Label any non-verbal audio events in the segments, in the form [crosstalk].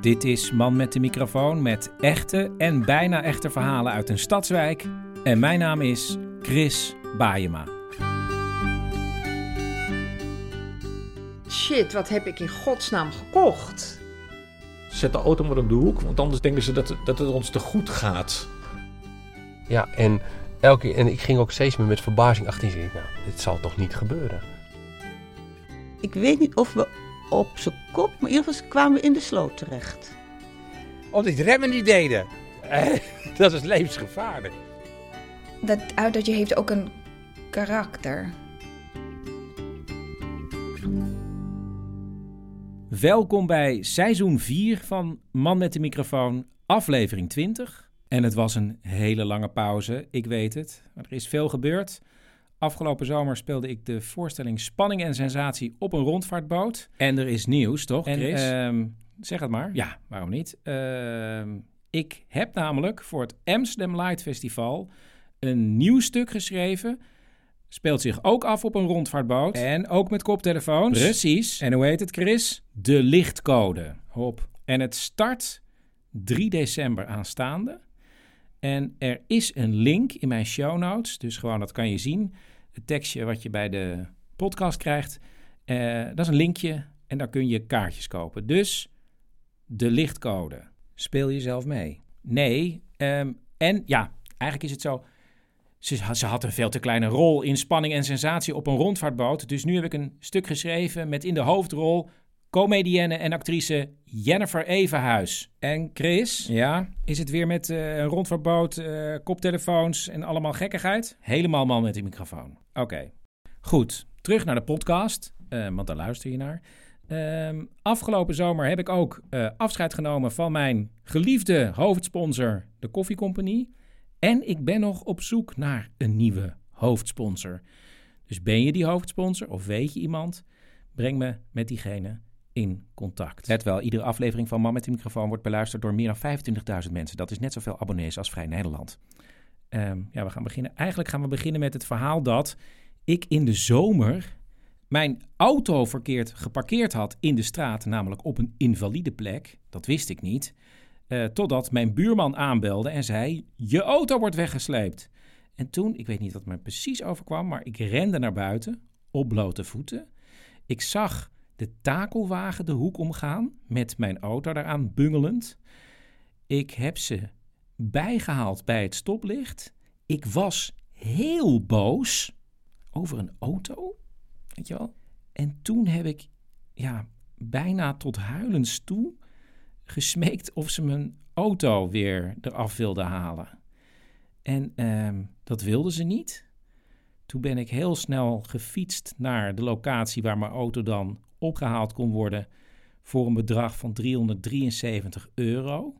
Dit is Man met de microfoon met echte en bijna echte verhalen uit een stadswijk. En mijn naam is Chris Baayema. Shit, wat heb ik in godsnaam gekocht? Zet de auto maar op de hoek, want anders denken ze dat, dat het ons te goed gaat. Ja, en, elke, keer- en ik ging ook steeds meer met verbazing achterin zitten. Nou, dit zal toch niet gebeuren? Ik weet niet of we op zijn kop, maar in ieder geval kwamen we in de sloot terecht. Omdat die remmen niet deden. Eh, [laughs] dat is levensgevaarlijk. Dat autootje heeft ook een karakter. Welkom bij seizoen 4 van Man met de microfoon, aflevering 20. En het was een hele lange pauze, ik weet het. Maar er is veel gebeurd. Afgelopen zomer speelde ik de voorstelling Spanning en Sensatie op een rondvaartboot. En er is nieuws, toch, En, Chris? ehm, zeg het maar. Ja, waarom niet? Ehm, ik heb namelijk voor het Amsterdam Light Festival een nieuw stuk geschreven. Speelt zich ook af op een rondvaartboot. En ook met koptelefoons. Precies. En hoe heet het, Chris? De lichtcode. Hop. En het start 3 december aanstaande. En er is een link in mijn show notes. Dus gewoon, dat kan je zien. Het tekstje wat je bij de podcast krijgt. eh, dat is een linkje. En daar kun je kaartjes kopen. Dus de lichtcode. Speel je zelf mee? Nee. ehm, en ja, eigenlijk is het zo. Ze, ze had een veel te kleine rol in spanning en sensatie op een rondvaartboot. Dus nu heb ik een stuk geschreven met in de hoofdrol comedienne en actrice Jennifer Evenhuis. En Chris, ja, is het weer met eh, een rondvaartboot, eh, koptelefoons en allemaal gekkigheid? Helemaal man met die microfoon. Oké. Goed, terug naar de podcast, eh, want daar luister je naar. Ehm, afgelopen zomer heb ik ook eh, afscheid genomen van mijn geliefde hoofdsponsor, de Koffiecompagnie. En ik ben nog op zoek naar een nieuwe hoofdsponsor. Dus ben je die hoofdsponsor of weet je iemand? Breng me met diegene in contact. Let wel, iedere aflevering van Man met de microfoon wordt beluisterd door meer dan 25.000 mensen. Dat is net zoveel abonnees als Vrij Nederland. Ehm, ja, we gaan beginnen. Eigenlijk gaan we beginnen met het verhaal dat ik in de zomer mijn auto verkeerd geparkeerd had in de straat, namelijk op een invalide plek. Dat wist ik niet. Eh, totdat mijn buurman aanbelde en zei: Je auto wordt weggesleept. En toen, ik weet niet wat me precies overkwam, maar ik rende naar buiten op blote voeten. Ik zag de takelwagen de hoek omgaan met mijn auto daaraan bungelend. Ik heb ze bijgehaald bij het stoplicht. Ik was heel boos over een auto, weet je wel. En toen heb ik ja, bijna tot huilens toe gesmeekt of ze mijn auto weer eraf wilden halen. En ehm, dat wilden ze niet. Toen ben ik heel snel gefietst naar de locatie waar mijn auto dan opgehaald kon worden voor een bedrag van 373 euro.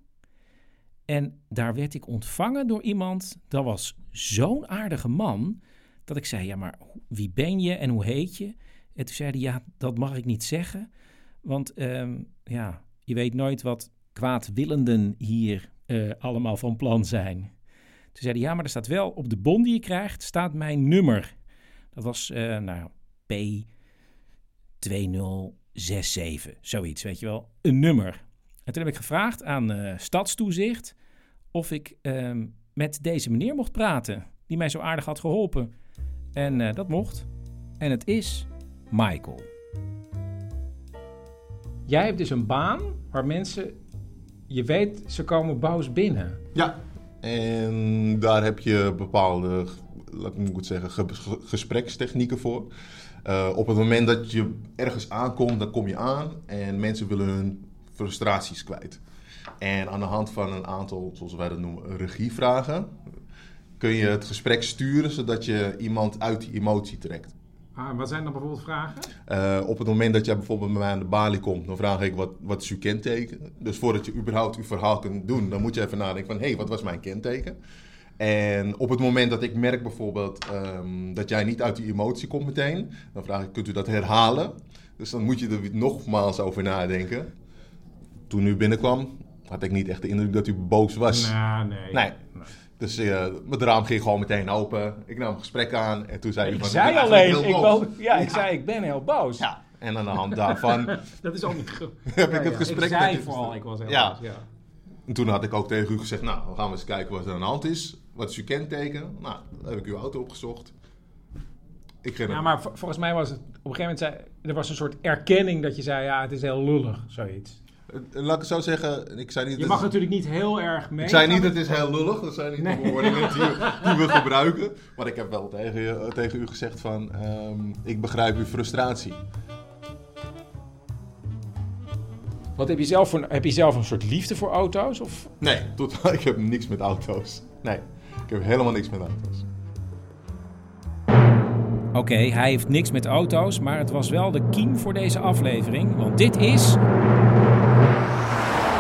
En daar werd ik ontvangen door iemand, dat was zo'n aardige man, dat ik zei, ja maar wie ben je en hoe heet je? En toen zei hij, ja dat mag ik niet zeggen, want ehm, ja, je weet nooit wat kwaadwillenden hier eh, allemaal van plan zijn. Toen zei hij, ja, maar er staat wel op de bon die je krijgt, staat mijn nummer. Dat was, eh nou, P2067, zoiets, weet je wel, een nummer. En toen heb ik gevraagd aan eh, Stadstoezicht of ik ehm, met deze meneer mocht praten, die mij zo aardig had geholpen. En eh, dat mocht. En het is Michael. Jij hebt dus een baan waar mensen, je weet, ze komen boos binnen. Ja, en daar heb je bepaalde, laat ik goed zeggen, ge- ge- gesprekstechnieken voor. Eh, op het moment dat je ergens aankomt, dan kom je aan en mensen willen hun frustraties kwijt. En aan de hand van een aantal, zoals wij dat noemen, regievragen, kun je het gesprek sturen zodat je iemand uit die emotie trekt. Ah, wat zijn dan bijvoorbeeld vragen? Uh, op het moment dat jij bijvoorbeeld bij mij aan de balie komt, dan vraag ik wat, wat is uw kenteken? Dus voordat je überhaupt uw verhaal kunt doen, dan moet je even nadenken van hé, hey, wat was mijn kenteken? En op het moment dat ik merk bijvoorbeeld um, dat jij niet uit die emotie komt meteen, dan vraag ik, kunt u dat herhalen? Dus dan moet je er nogmaals over nadenken. Toen u binnenkwam, had ik niet echt de indruk dat u boos was. Nou, nee. nee. Dus uh, mijn raam ging gewoon meteen open. Ik nam een gesprek aan en toen zei ik van... Zei ik alleen, ik, wel, ja, ik zei ik ben heel boos. Ja, en aan de hand daarvan... [laughs] dat is al niet goed. [laughs] heb ik het gesprek... Ik zei vooral, ik was heel ja. boos, ja. En toen had ik ook tegen u gezegd, nou, dan gaan we eens kijken wat er aan de hand is. Wat is uw kenteken? Nou, dan heb ik uw auto opgezocht. Ik ging ja, maar volgens mij was het op een gegeven moment... Zei, er was een soort erkenning dat je zei, ja, het is heel lullig, zoiets. Laat ik het zo zeggen, ik zei niet... Je mag natuurlijk niet heel erg mee. Ik zei niet, het is heel lullig. Dat zijn niet nee. de bewoordingen die, [laughs] die, we gebruiken. Maar ik heb wel tegen, je, tegen u gezegd van... Um, ik begrijp uw frustratie. Wat heb je zelf voor, heb je zelf een soort liefde voor auto's? Of? Nee, totaal. [laughs] Ik heb niks met auto's. Nee, ik heb helemaal niks met auto's. Oké, okay, hij heeft niks met auto's, maar het was wel de kiem voor deze aflevering. Want dit is.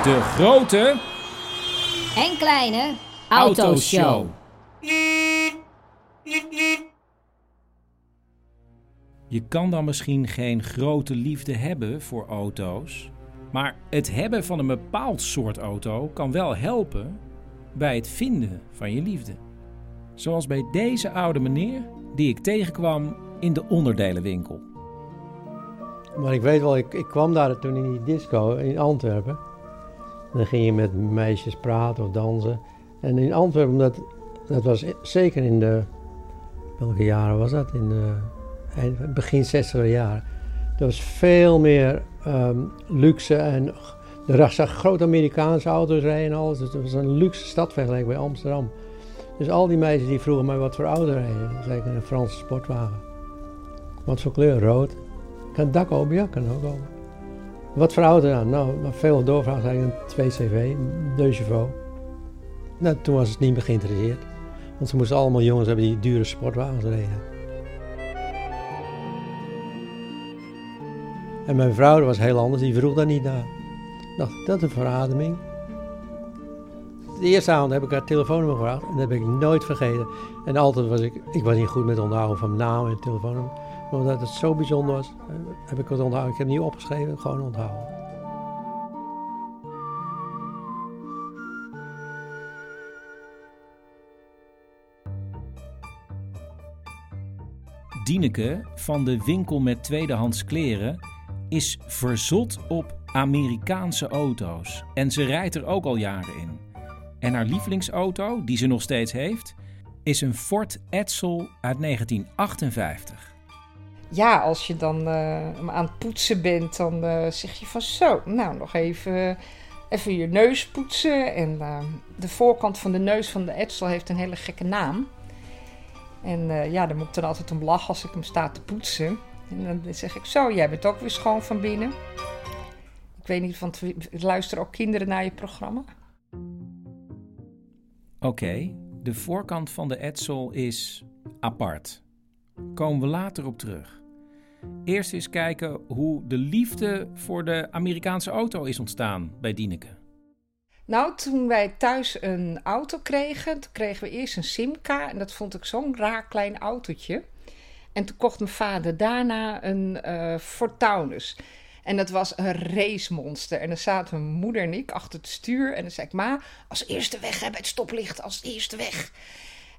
De grote. En kleine. Autoshow. Je kan dan misschien geen grote liefde hebben voor auto's. Maar het hebben van een bepaald soort auto kan wel helpen bij het vinden van je liefde. Zoals bij deze oude meneer die ik tegenkwam in de onderdelenwinkel. Maar ik weet wel, ik, ik kwam daar toen in die disco in Antwerpen. dan ging je met meisjes praten of dansen. En in Antwerpen, dat, dat was zeker in de. Welke jaren was dat? In de begin 60 jaren. Er was veel meer um, luxe en er zag grote Amerikaanse auto's rijden en alles. Dus het was een luxe stad vergeleken bij Amsterdam. Dus al die meisjes die vroegen mij wat voor auto rijden. Dan zei een Franse sportwagen. Wat voor kleur? Rood. Kan het dak open? Ja, ook open. Wat voor auto dan? Nou, veel doorvragen zei een 2CV, deux chevaux. Nou, toen was het niet meer geïnteresseerd. Want ze moesten allemaal jongens hebben die dure sportwagens reden. En mijn vrouw was heel anders, die vroeg daar niet naar. Dacht, dat is een verademing. De eerste avond heb ik haar telefoonnummer gevraagd en dat heb ik nooit vergeten. En altijd was ik, ik was niet goed met onthouden van naam en telefoonnummer. Maar omdat het zo bijzonder was, heb ik het onthouden. Ik heb het niet opgeschreven, gewoon onthouden. Dieneke van de winkel met tweedehands kleren is verzot op Amerikaanse auto's. En ze rijdt er ook al jaren in. En haar lievelingsauto, die ze nog steeds heeft, is een Ford Edsel uit 1958. Ja, als je dan uh, aan het poetsen bent, dan uh, zeg je van zo, nou nog even, even je neus poetsen. En uh, de voorkant van de neus van de Edsel heeft een hele gekke naam. En ja, daar moet ik dan altijd om lachen als ik hem sta te poetsen. En dan zeg ik zo, jij bent ook weer schoon van binnen. Ik weet niet, want luisteren ook kinderen naar je programma? Oké, de voorkant van de Edsel is apart. Komen we later op terug. Eerst eens kijken hoe de liefde voor de Amerikaanse auto is ontstaan bij Dieneke. Nou, toen wij thuis een auto kregen, toen kregen we eerst een Simca. En dat vond ik zo'n raar klein autootje. En toen kocht mijn vader daarna een uh, Fortaunus. En dat was een racemonster. En dan zaten mijn moeder en ik achter het stuur. En dan zei ik, ma, als eerste weg hè, bij het stoplicht, als eerste weg.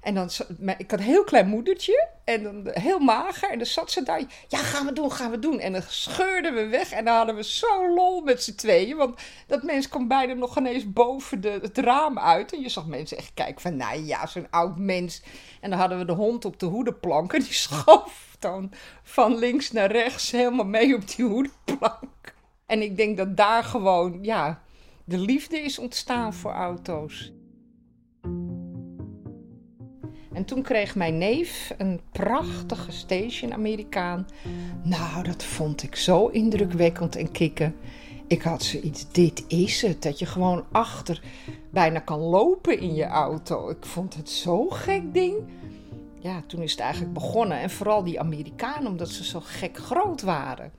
En dan, ik had een heel klein moedertje en dan heel mager. En dan zat ze daar, ja, gaan we doen, gaan we doen. En dan scheurden we weg en dan hadden we zo lol met z'n tweeën. Want dat mens kwam bijna nog ineens boven de, het raam uit. En je zag mensen echt kijken van, nou ja, zo'n oud mens. En dan hadden we de hond op de hoedenplank en [laughs] die schoof dan van links naar rechts helemaal mee op die hoedenplank. En ik denk dat daar gewoon, ja, de liefde is ontstaan voor auto's. En toen kreeg mijn neef een prachtige station Amerikaan. Nou, dat vond ik zo indrukwekkend en kicken. Ik had zoiets, dit is het. Dat je gewoon achter bijna kan lopen in je auto. Ik vond het zo'n gek ding. Ja, toen is het eigenlijk begonnen. En vooral die Amerikanen, omdat ze zo gek groot waren.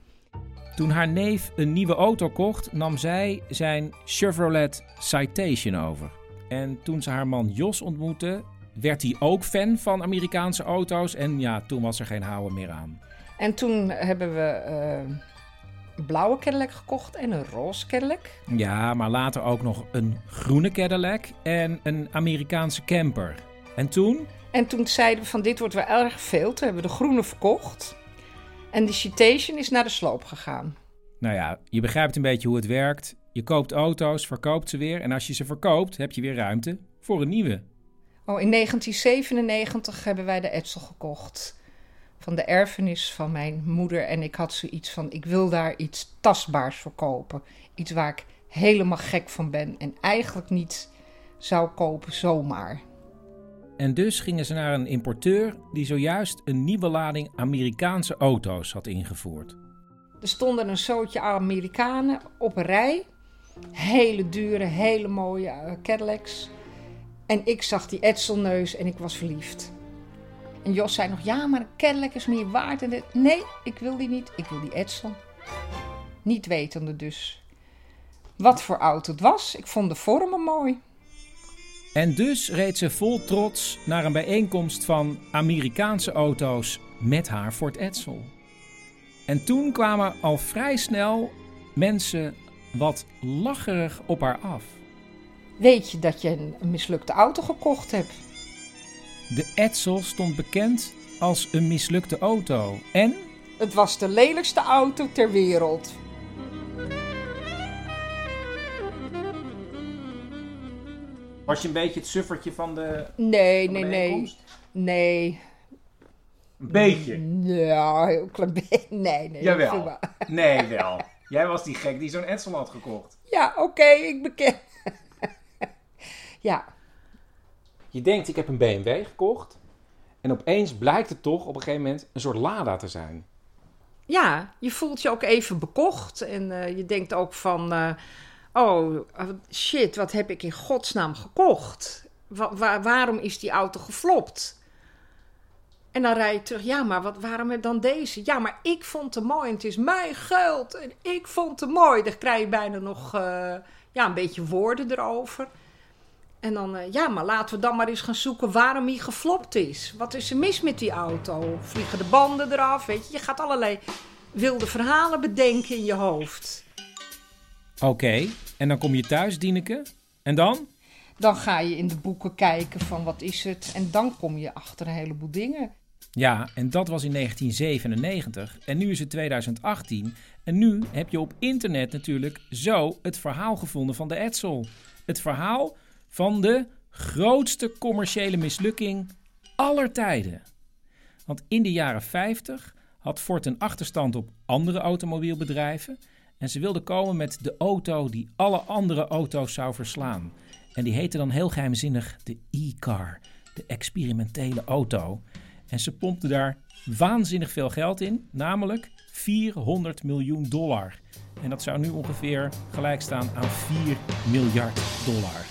Toen haar neef een nieuwe auto kocht, nam zij zijn Chevrolet Citation over. En toen ze haar man Jos ontmoette, werd hij ook fan van Amerikaanse auto's. En ja, toen was er geen houden meer aan. En toen hebben we eh, een blauwe Cadillac gekocht en een roze Cadillac. Ja, maar later ook nog een groene Cadillac en een Amerikaanse camper. En toen? En toen zeiden we van dit wordt wel erg veel. Toen hebben we de groene verkocht. En de Citation is naar de sloop gegaan. Nou ja, je begrijpt een beetje hoe het werkt. Je koopt auto's, verkoopt ze weer. En als je ze verkoopt, heb je weer ruimte voor een nieuwe. Oh, in 1997 hebben wij de Edsel gekocht. Van de erfenis van mijn moeder. En ik had zoiets van: ik wil daar iets tastbaars voor kopen. Iets waar ik helemaal gek van ben. En eigenlijk niet zou kopen zomaar. En dus gingen ze naar een importeur die zojuist een nieuwe lading Amerikaanse auto's had ingevoerd. Er stonden een zootje Amerikanen op een rij. Hele dure, hele mooie uh, Cadillacs. En ik zag die Edselneus en ik was verliefd. En Jos zei nog, ja, maar een Cadillac is meer waard. En. Nee, ik wil die niet. Ik wil die Edsel. Niet wetende dus wat voor auto het was. Ik vond de vormen mooi. En dus reed ze vol trots naar een bijeenkomst van Amerikaanse auto's met haar Ford Edsel. En toen kwamen al vrij snel mensen wat lacherig op haar af. Weet je dat je een mislukte auto gekocht hebt? De Edsel stond bekend als een mislukte auto. En? Het was de lelijkste auto ter wereld. Was je een beetje het suffertje van de. Nee, nee, nee. Nee. Een beetje? Ja, heel klein beetje. [laughs] Nee, nee. Jawel. Nee, wel. Jij was die gek die zo'n Edsel had gekocht. Ja, oké, ik beken. [laughs] ja. Je denkt, ik heb een BMW gekocht. En opeens blijkt het toch op een gegeven moment een soort Lada te zijn. Ja, je voelt je ook even bekocht. En uh, je denkt ook van... Uh, oh, shit, wat heb ik in godsnaam gekocht? Wa wa waarom is die auto geflopt? En dan rij je terug. Ja, maar wat, waarom dan deze? Ja, maar ik vond het mooi en het is mijn geld. En ik vond het mooi. Dan krijg je bijna nog uh, ja, een beetje woorden erover. En dan, uh, ja, maar laten we dan maar eens gaan zoeken waarom hij geflopt is. Wat is er mis met die auto? Vliegen de banden eraf? Weet je, je gaat allerlei wilde verhalen bedenken in je hoofd. Oké, okay, en dan kom je thuis, Dieneke. En dan? Dan ga je in de boeken kijken van wat is het. En dan kom je achter een heleboel dingen. Ja, en dat was in 1997. En nu is het 2018. En nu heb je op internet natuurlijk zo het verhaal gevonden van de Edsel. Het verhaal van de grootste commerciële mislukking aller tijden. Want in de jaren 50 had Ford een achterstand op andere automobielbedrijven. En ze wilden komen met de auto die alle andere auto's zou verslaan. En die heette dan heel geheimzinnig de e-car, de experimentele auto. En ze pompten daar waanzinnig veel geld in, namelijk 400 miljoen dollar. En dat zou nu ongeveer gelijk staan aan 4 miljard dollar.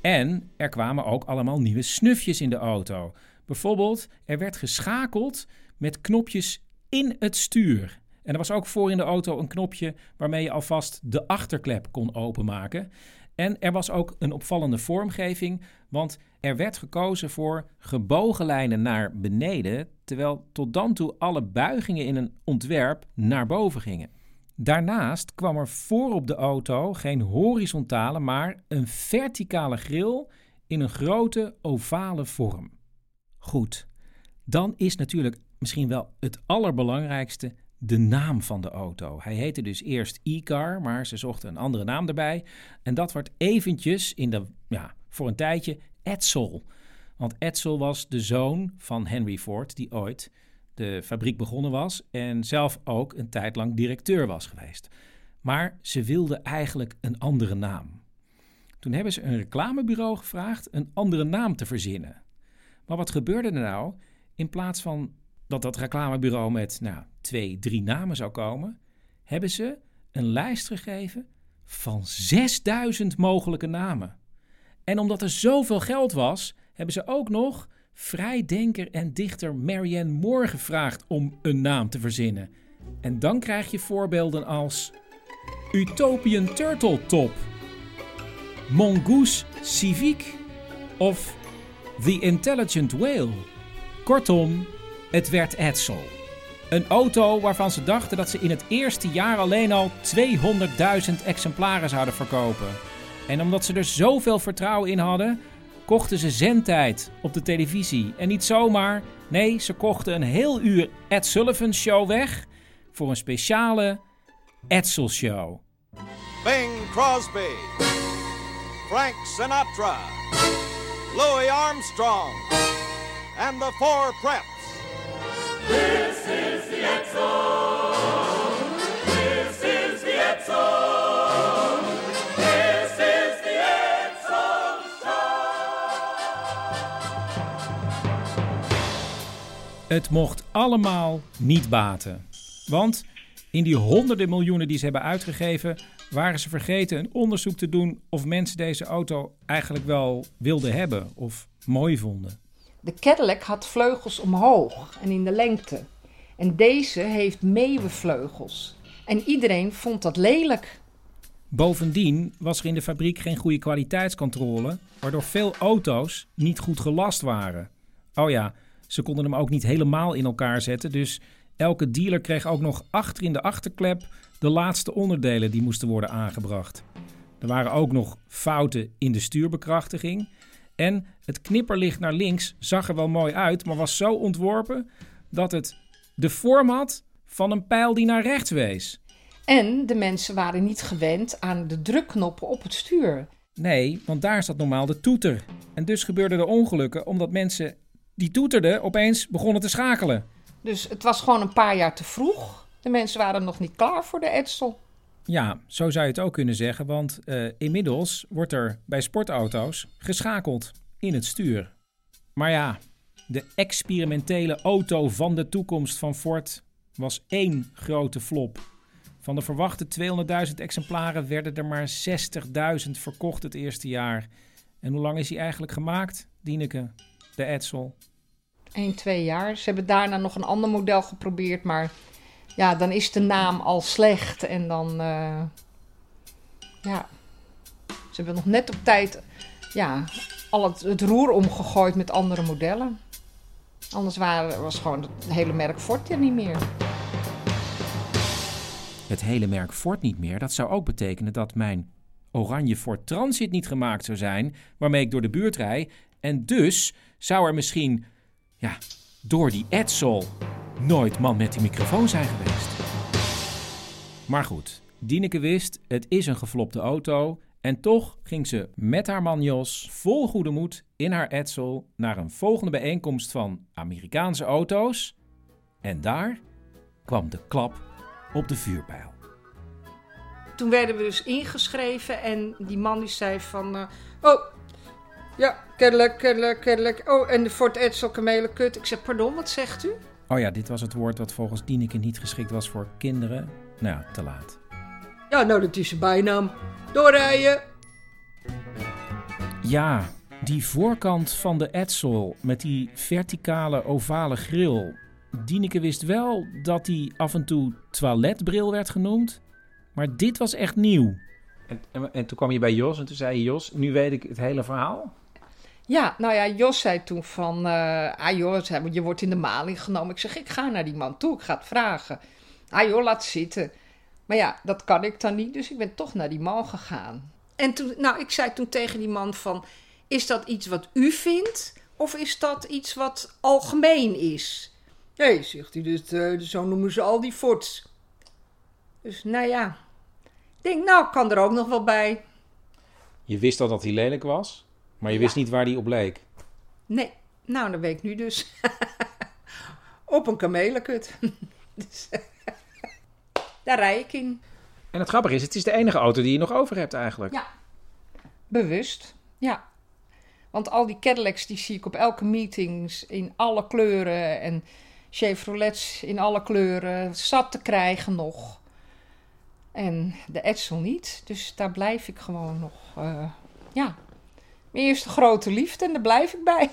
En er kwamen ook allemaal nieuwe snufjes in de auto. Bijvoorbeeld, er werd geschakeld met knopjes in het stuur. En er was ook voor in de auto een knopje waarmee je alvast de achterklep kon openmaken. En er was ook een opvallende vormgeving, want er werd gekozen voor gebogen lijnen naar beneden, terwijl tot dan toe alle buigingen in een ontwerp naar boven gingen. Daarnaast kwam er voor op de auto geen horizontale, maar een verticale grill in een grote ovale vorm. Goed, dan is natuurlijk misschien wel het allerbelangrijkste de naam van de auto. Hij heette dus eerst e-car, maar ze zochten een andere naam erbij. En dat wordt eventjes in de, ja, voor een tijdje Edsel. Want Edsel was de zoon van Henry Ford, die ooit de fabriek begonnen was en zelf ook een tijd lang directeur was geweest. Maar ze wilden eigenlijk een andere naam. Toen hebben ze een reclamebureau gevraagd een andere naam te verzinnen. Maar wat gebeurde er nou? In plaats van dat dat reclamebureau met nou, twee, drie namen zou komen, hebben ze een lijst gegeven van 6000 mogelijke namen. En omdat er zoveel geld was, hebben ze ook nog vrijdenker en dichter Marianne Moore gevraagd om een naam te verzinnen. En dan krijg je voorbeelden als Utopian Turtle Top, Mongoose Civic of The Intelligent Whale. Kortom, het werd Edsel. Een auto waarvan ze dachten dat ze in het eerste jaar alleen al 200.000 exemplaren zouden verkopen. En omdat ze er zoveel vertrouwen in hadden, kochten ze zendtijd op de televisie. En niet zomaar, nee, ze kochten een heel uur Ed Sullivan Show weg voor een speciale Edsel Show. Bing Crosby, Frank Sinatra, Louis Armstrong, and the Four Preps. This is Het mocht allemaal niet baten. Want in die honderden miljoenen die ze hebben uitgegeven, waren ze vergeten een onderzoek te doen of mensen deze auto eigenlijk wel wilden hebben of mooi vonden. De Cadillac had vleugels omhoog en in de lengte. En deze heeft meeuwenvleugels. En iedereen vond dat lelijk. Bovendien was er in de fabriek geen goede kwaliteitscontrole, waardoor veel auto's niet goed gelast waren. Oh ja, ze konden hem ook niet helemaal in elkaar zetten, dus elke dealer kreeg ook nog achter in de achterklep de laatste onderdelen die moesten worden aangebracht. Er waren ook nog fouten in de stuurbekrachtiging. En het knipperlicht naar links zag er wel mooi uit, maar was zo ontworpen dat het de vorm had van een pijl die naar rechts wees. En de mensen waren niet gewend aan de drukknoppen op het stuur. Nee, want daar zat normaal de toeter. En dus gebeurden er ongelukken omdat mensen die toeterden opeens begonnen te schakelen. Dus het was gewoon een paar jaar te vroeg. De mensen waren nog niet klaar voor de Edsel. Ja, zo zou je het ook kunnen zeggen, want uh, inmiddels wordt er bij sportauto's geschakeld in het stuur. Maar ja, de experimentele auto van de toekomst van Ford was één grote flop. Van de verwachte 200.000 exemplaren werden er maar 60.000 verkocht het eerste jaar. En hoe lang is hij eigenlijk gemaakt, Dieneke, de Edsel? 1, 2 jaar. Ze hebben daarna nog een ander model geprobeerd, maar ja, dan is de naam al slecht. En dan, uh, ja, ze hebben nog net op tijd ja, al het, het roer omgegooid met andere modellen. Anders was gewoon het hele merk Ford niet meer. Het hele merk Ford niet meer, dat zou ook betekenen dat mijn oranje Ford Transit niet gemaakt zou zijn, waarmee ik door de buurt rij. En dus zou er misschien, ja, door die Edsel nooit man met die microfoon zijn geweest. Maar goed, Dieneke wist, het is een geflopte auto. En toch ging ze met haar man Jos vol goede moed in haar Edsel naar een volgende bijeenkomst van Amerikaanse auto's. En daar kwam de klap op de vuurpijl. Toen werden we dus ingeschreven en die man die zei van... Uh, oh, ja, Cadillac, Cadillac, Cadillac. Oh, en de Ford Edsel kameelenkut. Ik zeg, pardon, wat zegt u? Oh ja, dit was het woord dat volgens Dieneke niet geschikt was voor kinderen. Nou ja, te laat. Ja, nou, dat is zijn bijnaam. Doorrijden! Ja, die voorkant van de Edsel met die verticale ovale grill. Dieneke wist wel dat die af en toe toiletbril werd genoemd. Maar dit was echt nieuw. En, en, en toen kwam je bij Jos en toen zei je... Jos, nu weet ik het hele verhaal. Ja, nou ja, Jos zei toen van... Uh, ah joh, je wordt in de maling genomen. Ik zeg, ik ga naar die man toe, ik ga het vragen. Ah joh, laat zitten. Maar ja, dat kan ik dan niet, dus ik ben toch naar die man gegaan. En toen, nou, ik zei toen tegen die man van... Is dat iets wat u vindt? Of is dat iets wat algemeen is? Nee, zegt hij, dus, uh, zo noemen ze al die forts. Dus nou ja, ik denk, nou, kan er ook nog wel bij. Je wist al dat hij lelijk was, maar je wist niet waar hij op leek. Nee, nou, dat weet ik nu dus. [laughs] op een kamelenkut. [laughs] [laughs] dus, daar rij ik in. En het grappige is, het is de enige auto die je nog over hebt eigenlijk. Ja, bewust, ja. Want al die Cadillacs die zie ik op elke meetings in alle kleuren en Chevrolets in alle kleuren, zat te krijgen nog. En de Edsel niet, dus daar blijf ik gewoon nog, uh, ja. Mijn eerste grote liefde en daar blijf ik bij.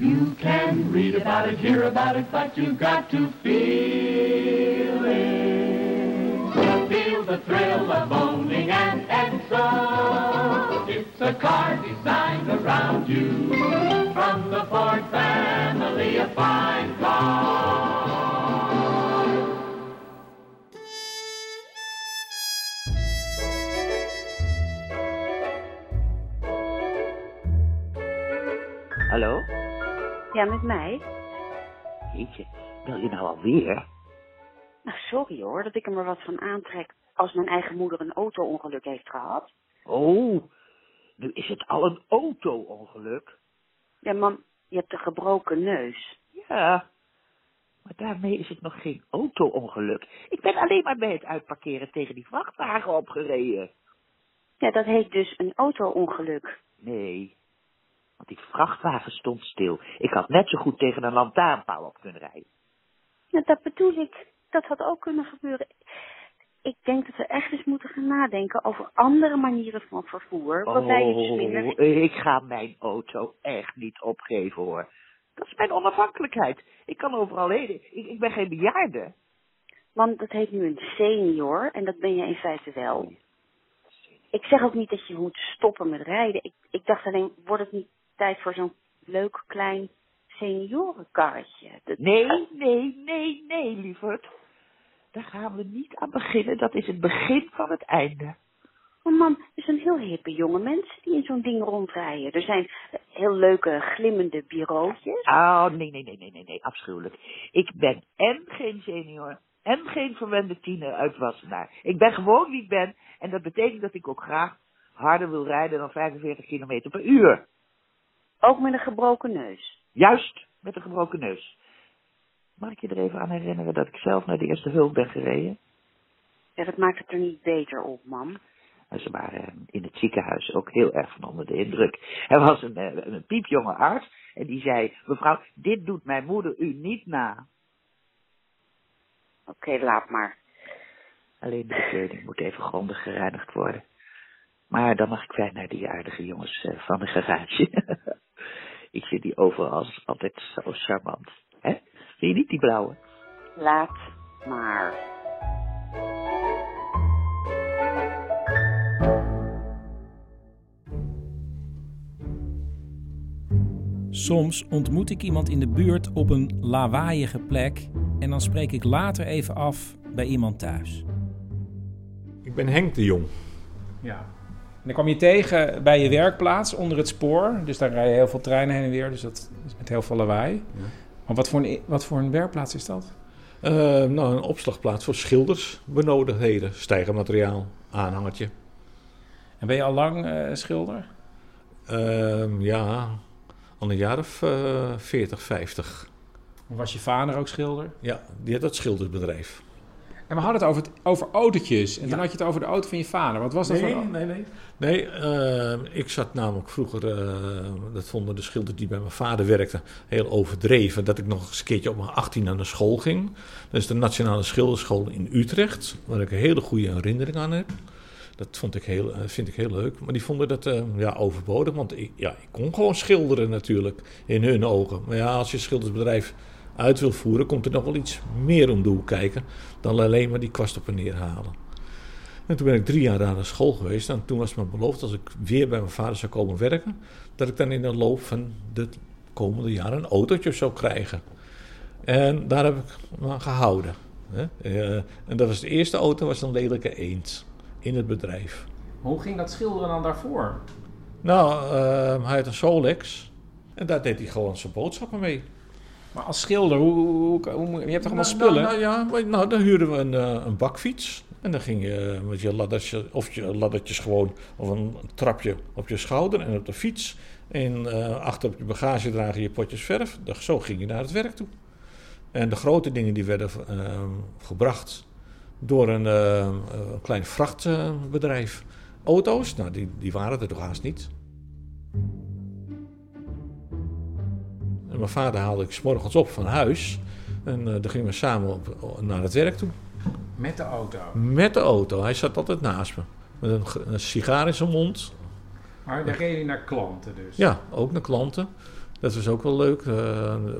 You can read about it, hear about it, but you've got to feel it. Feel the thrill of owning an Exo. It's a car designed around you. From the Ford family, a fine car. Ja, met mij? Jeetje, wil je nou alweer? Nou, sorry hoor, dat ik er maar wat van aantrek als mijn eigen moeder een auto-ongeluk heeft gehad. Oh, nu is het al een auto-ongeluk. Ja, mam, je hebt een gebroken neus. Ja, maar daarmee is het nog geen auto-ongeluk. Ik ben alleen maar bij het uitparkeren tegen die vrachtwagen opgereden. Ja, dat heet dus een auto-ongeluk. Nee, want die vrachtwagen stond stil. Ik had net zo goed tegen een lantaarnpaal op kunnen rijden. Ja, dat bedoel ik. Dat had ook kunnen gebeuren. Ik denk dat we echt eens moeten gaan nadenken over andere manieren van vervoer. Waarbij je dus minder... Oh, ik ga mijn auto echt niet opgeven hoor. Dat is mijn onafhankelijkheid. Ik kan overal heen. Ik, ik ben geen bejaarde. Want dat heet nu een senior en dat ben je in feite wel. Ik zeg ook niet dat je moet stoppen met rijden. Ik, ik dacht alleen, wordt het niet tijd voor zo'n leuk klein seniorenkarretje? Dat- Nee, nee, nee, nee, lieverd. Daar gaan we niet aan beginnen. Dat is het begin van het einde. Maar mam, er zijn heel hippe jonge mensen die in zo'n ding rondrijden. Er zijn heel leuke glimmende bureautjes. Oh, nee, nee, nee, nee, nee, nee, afschuwelijk. Ik ben en geen senior en geen verwende tiener uit Wassenaar. Ik ben gewoon wie ik ben en dat betekent dat ik ook graag harder wil rijden dan 45 kilometer per uur. Ook met een gebroken neus. Juist, met een gebroken neus. Mag ik je er even aan herinneren dat ik zelf naar de eerste hulp ben gereden? Ja, dat maakt het er niet beter op, mam. Ze waren in het ziekenhuis ook heel erg van onder de indruk. Er was een, eh, een piepjonge arts en die zei... Mevrouw, dit doet mijn moeder u niet na. Oké, laat maar. Alleen de bekleding moet even grondig gereinigd worden. Maar dan mag ik wij naar die aardige jongens eh, van de garage. [laughs] ik vind die overal altijd zo charmant. Hè? Vind je niet die blauwe? Laat maar. Soms ontmoet ik iemand in de buurt op een lawaaiige plek en dan spreek ik later even af bij iemand thuis. Ik ben Henk de Jong. Ja. En dan kwam je tegen bij je werkplaats onder het spoor. Dus daar rijden heel veel treinen heen en weer. Dus dat is met heel veel lawaai. Maar wat voor, een, wat voor een werkplaats is dat? Eh, nou, een opslagplaats voor schilders, benodigdheden, stijgermateriaal, aanhangertje. En ben je al lang eh, schilder? Ehm, ja, al een jaar of eh 40, 50. Was je vader ook schilder? Ja, die had dat schildersbedrijf. En we hadden het over, het, over autootjes. En Ja. toen had je het over de auto van je vader. Wat was dat nee, voor nee, nee. Nee, eh, ik zat namelijk vroeger, eh, dat vonden de schilders die bij mijn vader werkten, heel overdreven. Dat ik nog eens een keertje op mijn 18 naar de school ging. Dat is de Nationale Schilderschool in Utrecht, waar ik een hele goede herinnering aan heb. Dat vond ik heel, eh, vind ik heel leuk. Maar die vonden dat eh, ja, overbodig, want ik, ja, ik kon gewoon schilderen natuurlijk, in hun ogen. Maar ja, als je schildersbedrijf uit wil voeren, komt er nog wel iets meer om de hoek kijken dan alleen maar die kwast op en neer halen. En toen ben ik drie jaar daar naar school geweest. En toen was me beloofd, als ik weer bij mijn vader zou komen werken, dat ik dan in de loop van de komende jaren een autootje zou krijgen. En daar heb ik me aan gehouden. Hè. Eh, en dat was de eerste auto, was een lelijke eend in het bedrijf. Hoe ging dat schilderen dan daarvoor? Nou, eh, hij had een Solex. En daar deed hij gewoon zijn boodschappen mee. Maar als schilder, hoe, hoe, hoe- hoe- je hebt toch allemaal Nou, spullen? Nou, nou ja, nou, dan huurden we een, eh, een bakfiets. En dan ging je met je laddertje, of je laddertjes gewoon, of een trapje op je schouder en op de fiets. En eh, achter op je bagagedrager je potjes verf. Zo ging je naar het werk toe. En de grote dingen die werden eh, gebracht door een, een klein vrachtbedrijf. Auto's, nou die, die waren er toch haast niet. En mijn vader haalde ik 's morgens op van huis. En eh, dan gingen we samen op, naar het werk toe. Met de auto. Met de auto. Hij zat altijd naast me. Met een, een sigaar in zijn mond. Maar dan reed je naar klanten dus. Ja, ook naar klanten. Dat was ook wel leuk. Uh,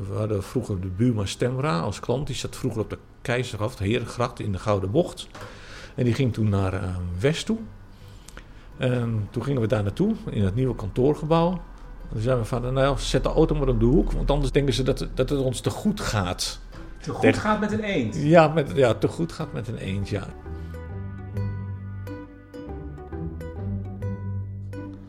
we hadden vroeger de buurman Stemra als klant. Die zat vroeger op de Keizergracht, de Herengracht in de Gouden Bocht. En die ging toen naar uh, West toe. En toen gingen we daar naartoe, in het nieuwe kantoorgebouw. En toen zeiden we van, nou zet de auto maar op de hoek, want anders denken ze dat, dat het ons te goed gaat. Te goed gaat met een eend? Ja, met, ja, te goed gaat met een eend, ja.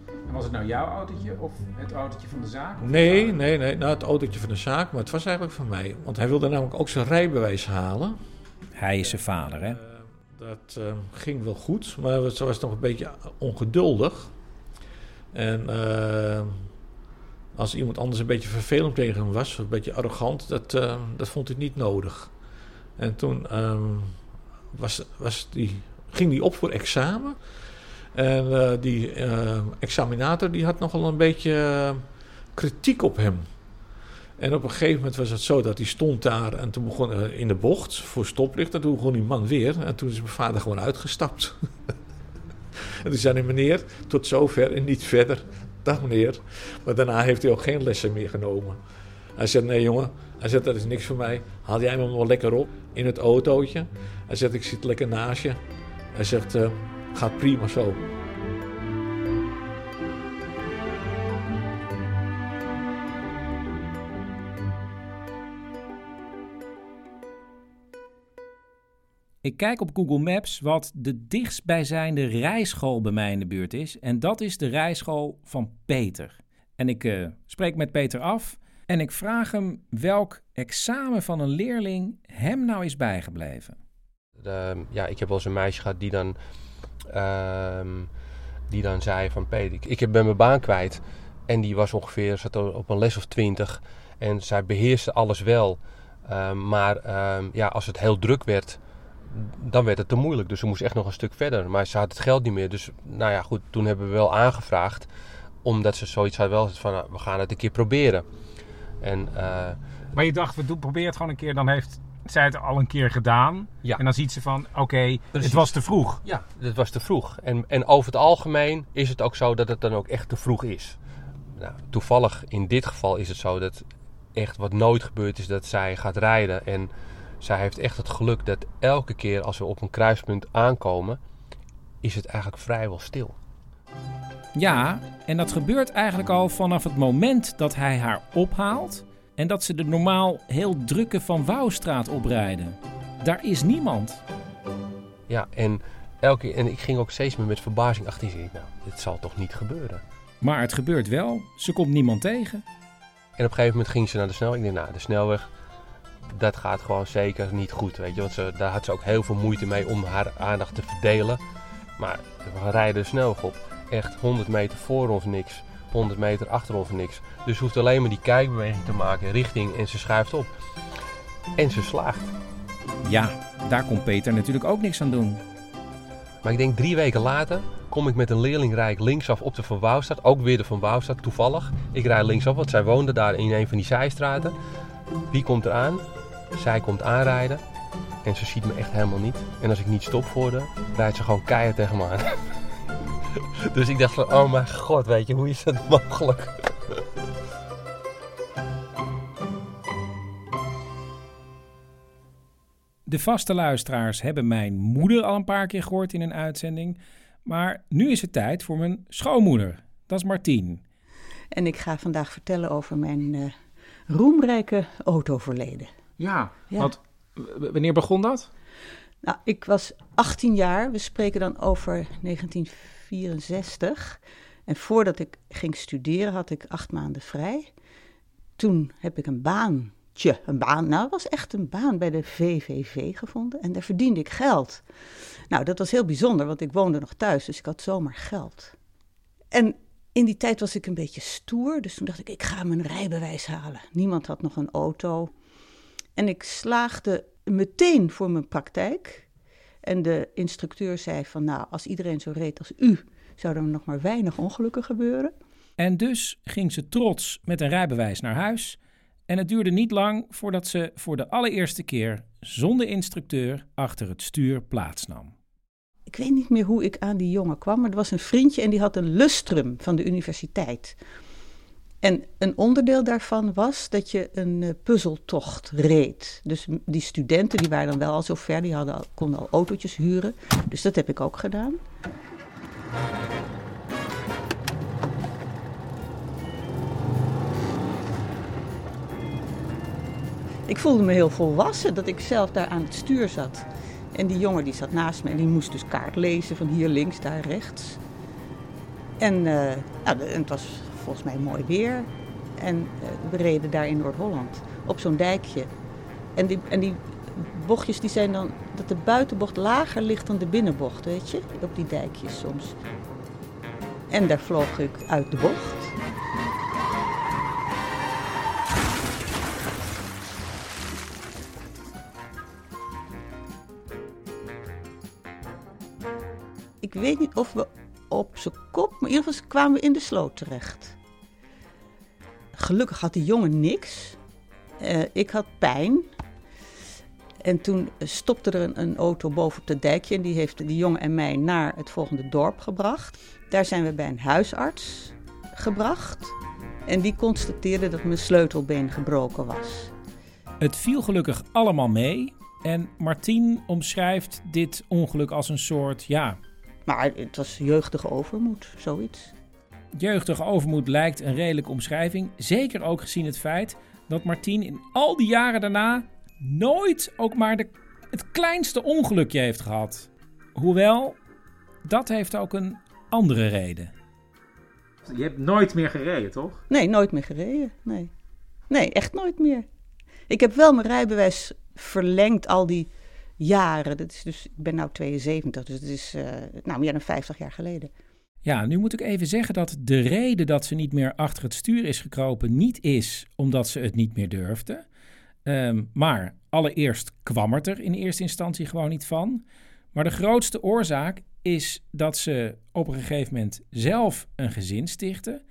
En was het nou jouw autootje of het autootje van de zaak? Nee, nee, nee. Nou, het autootje van de zaak, maar het was eigenlijk van mij. Want hij wilde namelijk ook zijn rijbewijs halen. Hij is zijn vader, hè? Dat uh, ging wel goed, maar ze was nog een beetje ongeduldig. En uh, als iemand anders een beetje vervelend tegen hem was, een beetje arrogant, dat, uh, dat vond hij niet nodig. En toen was, was die, ging hij op voor examen. En die examinator die had nogal een beetje kritiek op hem. En op een gegeven moment was het zo dat hij stond daar en toen begon in de bocht voor stoplicht. En toen begon die man weer en toen is mijn vader gewoon uitgestapt. [laughs] en toen zei hij, meneer, tot zover en niet verder. Dag meneer. Maar daarna heeft hij ook geen lessen meer genomen. Hij zei, nee jongen, hij zegt, dat is niks voor mij. Haal jij me wel lekker op in het autootje. Hij zegt, ik zit lekker naast je. Hij zegt, uh, gaat prima zo. Ik kijk op Google Maps wat de dichtstbijzijnde rijschool bij mij in de buurt is. En dat is de rijschool van Peter. En ik uh, spreek met Peter af en ik vraag hem welk examen van een leerling hem nou is bijgebleven. De, ja, ik heb wel eens een meisje gehad die dan, uh, die dan zei van Peter, ik, ik ben mijn baan kwijt. En die was ongeveer, zat op een les of twintig. En zij beheerste alles wel. Uh, maar ehm, ja, als het heel druk werd, dan werd het te moeilijk. Dus ze moest echt nog een stuk verder. Maar ze had het geld niet meer. Dus nou ja, goed, toen hebben we wel aangevraagd. Omdat ze zoiets had wel van, nou, we gaan het een keer proberen. En, uh, maar je dacht, we doen, probeer het gewoon een keer. Dan heeft zij het al een keer gedaan. Ja. En dan ziet ze van, oké, okay, het was te vroeg. Ja, het was te vroeg. En, en over het algemeen is het ook zo dat het dan ook echt te vroeg is. Nou, toevallig in dit geval is het zo dat echt wat nooit gebeurd is dat zij gaat rijden. En zij heeft echt het geluk dat elke keer als we op een kruispunt aankomen, is het eigenlijk vrijwel stil. Ja, en dat gebeurt eigenlijk al vanaf het moment dat hij haar ophaalt en dat ze de normaal heel drukke Van Wouwstraat oprijden. Daar is niemand. Ja, en, elke, en ik ging ook steeds meer met verbazing achterin zitten. Nou, dit zal toch niet gebeuren? Maar het gebeurt wel. Ze komt niemand tegen. En op een gegeven moment ging ze naar de snelweg. Ik denk, nou, de snelweg, dat gaat gewoon zeker niet goed. Weet je? Want ze, daar had ze ook heel veel moeite mee om haar aandacht te verdelen. Maar we rijden snel op. Echt 100 meter voor ons niks. 100 meter achter ons niks. Dus ze hoeft alleen maar die kijkbeweging te maken richting en ze schuift op. En ze slaagt. Ja, daar kon Peter natuurlijk ook niks aan doen. Maar ik denk drie weken later kom ik met een leerlingrijk linksaf op de Van Wouwstad. Ook weer de Van Wouwstad, toevallig. Ik rijd linksaf, want zij woonde daar in een van die zijstraten. Wie komt er aan? Zij komt aanrijden. En ze ziet me echt helemaal niet. En als ik niet stop voor haar, rijdt ze gewoon keihard tegen me aan. [laughs] dus ik dacht van, oh mijn god, weet je, hoe is dat mogelijk? De vaste luisteraars hebben mijn moeder al een paar keer gehoord in een uitzending. Maar nu is het tijd voor mijn schoonmoeder. Dat is Martien. En ik ga vandaag vertellen over mijn uh, roemrijke autoverleden. Ja, ja. want wanneer begon dat? Nou, ik was 18 jaar. We spreken dan over 1964. En voordat ik ging studeren had ik acht maanden vrij. Toen heb ik een baantje, een baan, nou was echt een baan bij de VVV gevonden. En daar verdiende ik geld. Nou, dat was heel bijzonder, want ik woonde nog thuis, dus ik had zomaar geld. En in die tijd was ik een beetje stoer, dus toen dacht ik, ik ga mijn rijbewijs halen. Niemand had nog een auto. En ik slaagde meteen voor mijn praktijk. En de instructeur zei van, nou, als iedereen zo reed als u, zouden er nog maar weinig ongelukken gebeuren. En dus ging ze trots met een rijbewijs naar huis. En het duurde niet lang voordat ze voor de allereerste keer zonder instructeur achter het stuur plaatsnam. Ik weet niet meer hoe ik aan die jongen kwam, maar er was een vriendje en die had een lustrum van de universiteit. En een onderdeel daarvan was dat je een eh, puzzeltocht reed. Dus die studenten die waren dan wel al zo ver, die hadden konden al autootjes huren. Dus dat heb ik ook gedaan. Ik voelde me heel volwassen dat ik zelf daar aan het stuur zat. En die jongen die zat naast me en die moest dus kaart lezen van hier links, daar rechts. En eh, nou, het was volgens mij mooi weer. En eh, we reden daar in Noord-Holland op zo'n dijkje. En die, en die bochtjes die zijn dan dat de buitenbocht lager ligt dan de binnenbocht, weet je? Op die dijkjes soms. En daar vloog ik uit de bocht. Ik weet niet of we op zijn kop, maar in ieder geval kwamen we in de sloot terecht. Gelukkig had die jongen niks. Eh, ik had pijn. En toen stopte er een, auto boven op het dijkje en die heeft die jongen en mij naar het volgende dorp gebracht. Daar zijn we bij een huisarts gebracht. En die constateerde dat mijn sleutelbeen gebroken was. Het viel gelukkig allemaal mee. En Martien omschrijft dit ongeluk als een soort, ja, Maar het was jeugdige overmoed, zoiets. Jeugdige overmoed lijkt een redelijke omschrijving. Zeker ook gezien het feit dat Martien in al die jaren daarna nooit ook maar de, het kleinste ongelukje heeft gehad. Hoewel, dat heeft ook een andere reden. Je hebt nooit meer gereden, toch? Nee, nooit meer gereden. Nee. nee, echt nooit meer. Ik heb wel mijn rijbewijs verlengd al die jaren. Is dus, ik ben nu 72, dus het is eh, nou, meer dan 50 jaar geleden. Ja, nu moet ik even zeggen dat de reden dat ze niet meer achter het stuur is gekropen niet is omdat ze het niet meer durfde. Ehm, maar allereerst kwam het er in eerste instantie gewoon niet van. Maar de grootste oorzaak is dat ze op een gegeven moment zelf een gezin stichtte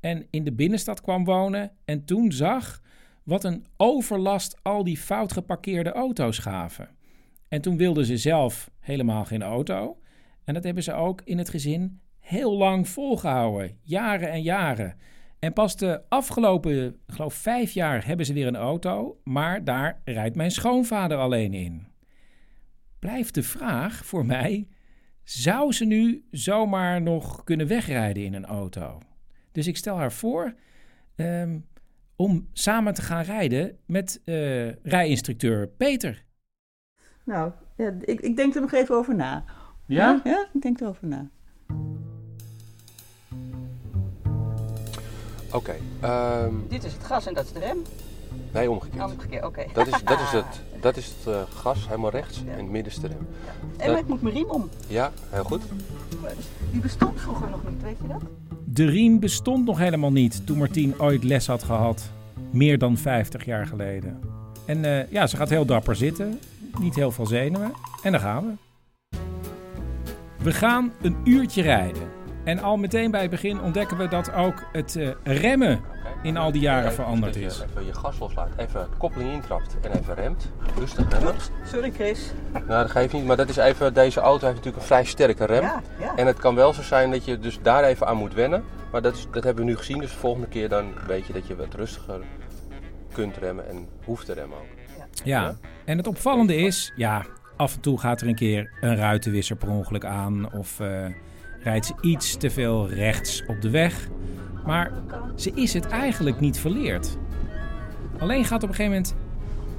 en in de binnenstad kwam wonen en toen zag wat een overlast al die fout geparkeerde auto's gaven. En toen wilde ze zelf helemaal geen auto. En dat hebben ze ook in het gezin heel lang volgehouden. Jaren en jaren. En pas de afgelopen, ik geloof vijf jaar, hebben ze weer een auto. Maar daar rijdt mijn schoonvader alleen in. Blijft de vraag voor mij: zou ze nu zomaar nog kunnen wegrijden in een auto? Dus ik stel haar voor ehm, om samen te gaan rijden met eh, rijinstructeur Peter. Nou, ja, ik, ik denk er nog even over na. Ja? Ja, ik denk erover na. Oké. ehm, Dit is het gas en dat is de rem. nee, omgekeerd. Omgekeerd, oké. Dat is, dat is het, [laughs] dat is het eh, gas, helemaal rechts. En het midden is de rem. En maar ik moet mijn riem om. Ja, heel goed. Die bestond vroeger nog niet, weet je dat? De riem bestond nog helemaal niet toen Martien ooit les had gehad. Meer dan 50 jaar geleden. En eh, ja, ze gaat heel dapper zitten. Niet heel veel zenuwen. En daar gaan we. We gaan een uurtje rijden. En al meteen bij het begin ontdekken we dat ook het eh, remmen in al die jaren Ja, veranderd dus is. je Even je gas loslaat, even koppeling intrapt en even remt. Rustig remmen. Sorry Chris. Nou, dat geeft niet, maar dat is even, deze auto heeft natuurlijk een vrij sterke rem. Ja, ja. En het kan wel zo zijn dat je dus daar even aan moet wennen. Maar dat, is, dat hebben we nu gezien, dus de volgende keer dan weet je dat je wat rustiger kunt remmen en hoeft te remmen ook. Ja, en het opvallende is, ja, af en toe gaat er een keer een ruitenwisser per ongeluk aan of eh, rijdt ze iets te veel rechts op de weg. Maar ze is het eigenlijk niet verleerd. Alleen gaat op een gegeven moment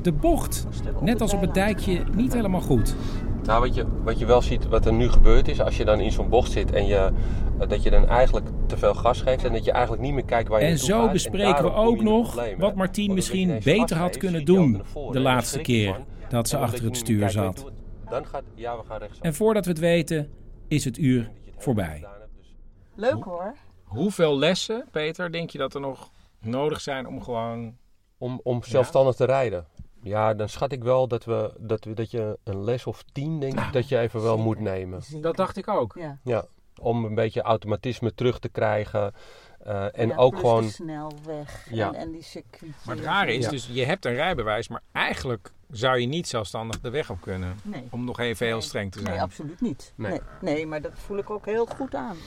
de bocht, net als op het dijkje, niet helemaal goed. Nou, wat je, wat je wel ziet, wat er nu gebeurd is, als je dan in zo'n bocht zit en je, eh, dat je dan eigenlijk te veel gas geeft en dat je eigenlijk niet meer kijkt waar je En zo gaat. bespreken we ook nog problemen. wat Martien Want misschien beter had kunnen doen de laatste keer van. dat ze achter het stuur zat. weet je, Dan gaat, ja, we gaan rechtsaf. En voordat we het weten, is het uur voorbij. Leuk hoor. Hoeveel lessen, Peter, denk je dat er nog nodig zijn om gewoon... Om, om zelfstandig te rijden. Ja, dan schat ik wel dat, we, dat, we, dat je een les of tien, denk ik, dat je even wel moet nemen. Dat dacht ik ook. Ja. Ja, om een beetje automatisme terug te krijgen. Eh, en Ja, ook plus gewoon... snelweg Ja. en, en die circuits. Maar het rare is Ja. dus, je hebt een rijbewijs, maar eigenlijk zou je niet zelfstandig de weg op kunnen. Nee. Om nog even heel streng te zijn. Nee, absoluut niet. Nee. Nee. Nee. maar dat voel ik ook heel goed aan.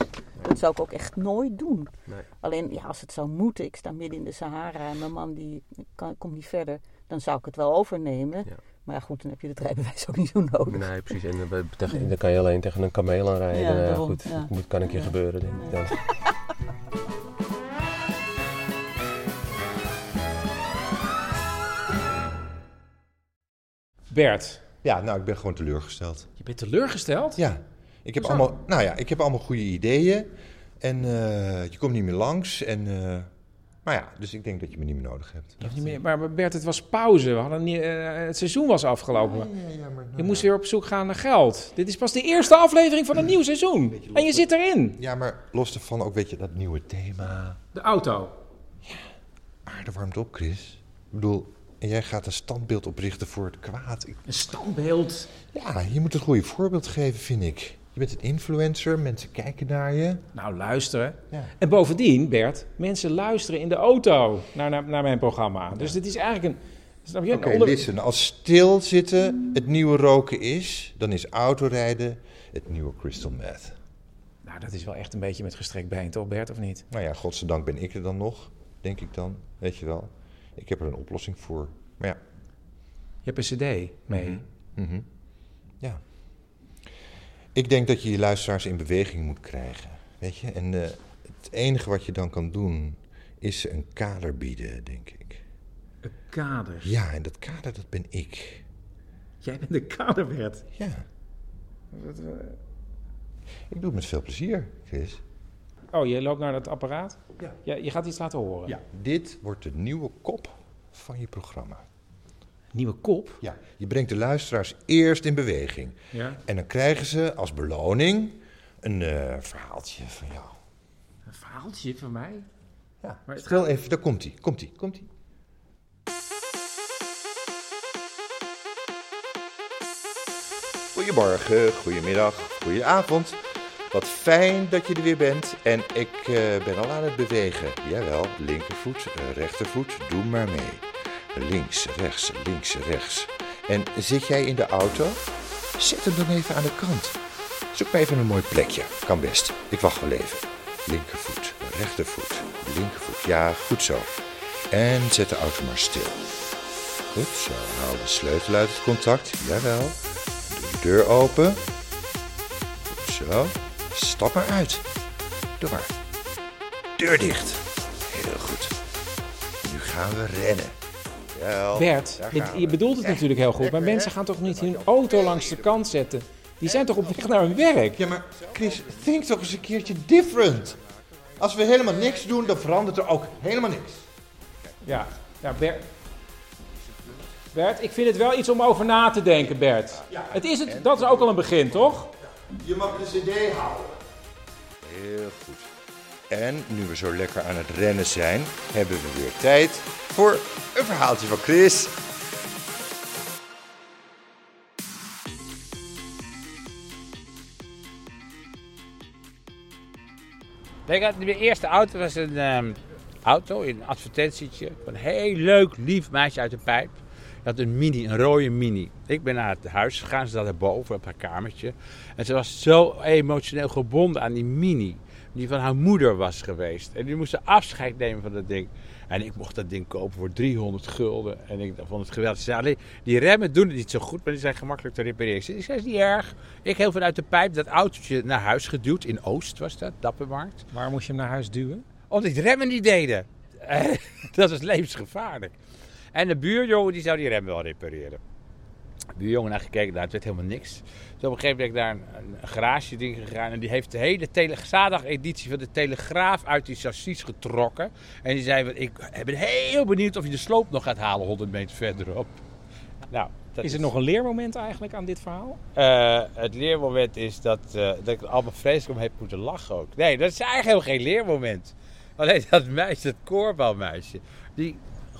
Dat zou ik ook echt nooit doen. Nee. Alleen, ja, als het zou moeten, ik sta midden in de Sahara en mijn man die kan, komt niet verder, dan zou ik het wel overnemen. Maar ja, goed, dan heb je het rijbewijs ook niet zo nodig. Nee, precies. En dan, tegen- dan kan je alleen tegen een kameel aanrijden. Ja, ja, daarom, goed, ja. dat moet, kan een keer gebeuren, denk ik dan. [laughs] Bert. Ja, nou, ik ben gewoon teleurgesteld. Je bent teleurgesteld? Ja. Ik heb, Hoezo? allemaal, nou ja, ik heb allemaal goede ideeën. En eh, je komt niet meer langs. En, eh, maar ja, dus ik denk dat je me niet meer nodig hebt. Niet meer, maar Bert, het was pauze. We hadden niet, eh, het seizoen was afgelopen. nou je moest weer op zoek gaan naar geld. Dit is pas de eerste aflevering van een nieuw seizoen. En je zit erin. Ja, maar los ervan ook, weet je, dat nieuwe thema. De auto. Aarde warmt op, Chris. Ik bedoel, en jij gaat een standbeeld oprichten voor het kwaad. Ik- Een standbeeld? Ja, je moet een goede voorbeeld geven, vind ik. Je bent een influencer, mensen kijken naar je. Nou, luisteren. Ja. En bovendien, Bert, mensen luisteren in de auto naar, naar, naar mijn programma. Dus dit is eigenlijk een... Snap je? Oké, Een onder- listen. Als stilzitten het nieuwe roken is, dan is autorijden het nieuwe crystal meth. Nou, dat is wel echt een beetje met gestrekt been, toch Bert, of niet? Nou ja, godzijdank ben ik er dan nog, denk ik dan. Weet je wel. Ik heb er een oplossing voor. Maar ja. Je hebt een cd mee. Mhm. Ja. Ik denk dat je je luisteraars in beweging moet krijgen. Weet je? En eh, het enige wat je dan kan doen, is ze een kader bieden, denk ik. Een kader? Ja, en dat kader, dat ben ik. Jij bent de kader, Bert. Ja. Wat, eh, Ik doe het met veel plezier, Chris. Oh, je loopt naar dat apparaat? Ja. Je gaat iets laten horen? Ja. Dit wordt de nieuwe kop van je programma. Nieuwe kop? Ja. Je brengt de luisteraars eerst in beweging. Ja. En dan krijgen ze als beloning een eh, verhaaltje van jou. Een verhaaltje van mij? Ja. Maar Stel even, daar komt hij, komt hij, komt hij. Goedemorgen, goedemiddag, goedenavond. Wat fijn dat je er weer bent. En ik eh, ben al aan het bewegen. Jawel, linkervoet, rechtervoet, doe maar mee. Links, rechts, links, rechts. En zit jij in de auto? Zet hem dan even aan de kant. Zoek maar even een mooi plekje. Kan best. Ik wacht wel even. Linkervoet, rechtervoet, linkervoet. Ja, goed zo. En zet de auto maar stil. Goed zo. Haal de sleutel uit het contact. Jawel. Doe de deur open. Goed zo. Stap maar uit. Doe maar. Deur dicht. Heel goed. Nu gaan we rennen. Bert, daar je we. bedoelt het natuurlijk heel goed, maar mensen gaan toch niet hun auto langs de kant zetten? Die zijn toch op weg naar hun werk? Ja, maar Chris, think toch eens een keertje different. Als we helemaal niks doen, dan verandert er ook helemaal niks. Ja, ja Bert. Bert, ik vind het wel iets om over na te denken, Bert. Het is het, dat is ook al een begin, toch? Je mag de cd houden. Heel goed. En nu we zo lekker aan het rennen zijn, hebben we weer tijd voor een verhaaltje van Chris. Mijn eerste auto was een ehm, auto, een advertentietje. Een heel leuk, lief meisje uit de pijp. Had een mini, een rode mini. Ik ben naar het huis gegaan, ze zat erboven op haar kamertje. En ze was zo emotioneel gebonden aan die mini. Die van haar moeder was geweest. En die moest ze afscheid nemen van dat ding. En ik mocht dat ding kopen voor 300 gulden. En ik vond het geweldig. Ze zei alleen, die remmen doen het niet zo goed, maar die zijn gemakkelijk te repareren. Ik zei, is niet erg. Ik heel vanuit de pijp dat autootje naar huis geduwd. In Oost was dat, Dappermarkt. Waarom moest je hem naar huis duwen? Omdat die remmen niet deden. [laughs] Dat is levensgevaarlijk. En de buurjongen die zou die rem wel repareren. De buurjongen naar gekeken, het werd helemaal niks. Dus op een gegeven moment ben ik daar een, een garage ding gegaan. En die heeft de hele zaterdag-editie van de Telegraaf uit die chassis getrokken. En die zei, ik ben heel benieuwd of je de sloop nog gaat halen 100 meter verderop. Nou, dat Is er nog een leermoment eigenlijk aan dit verhaal? eh, het leermoment is dat, eh, dat ik er allemaal vreselijk om heb moeten lachen ook. Nee, dat is eigenlijk helemaal geen leermoment. Alleen dat meisje, dat koorbalmeisje, die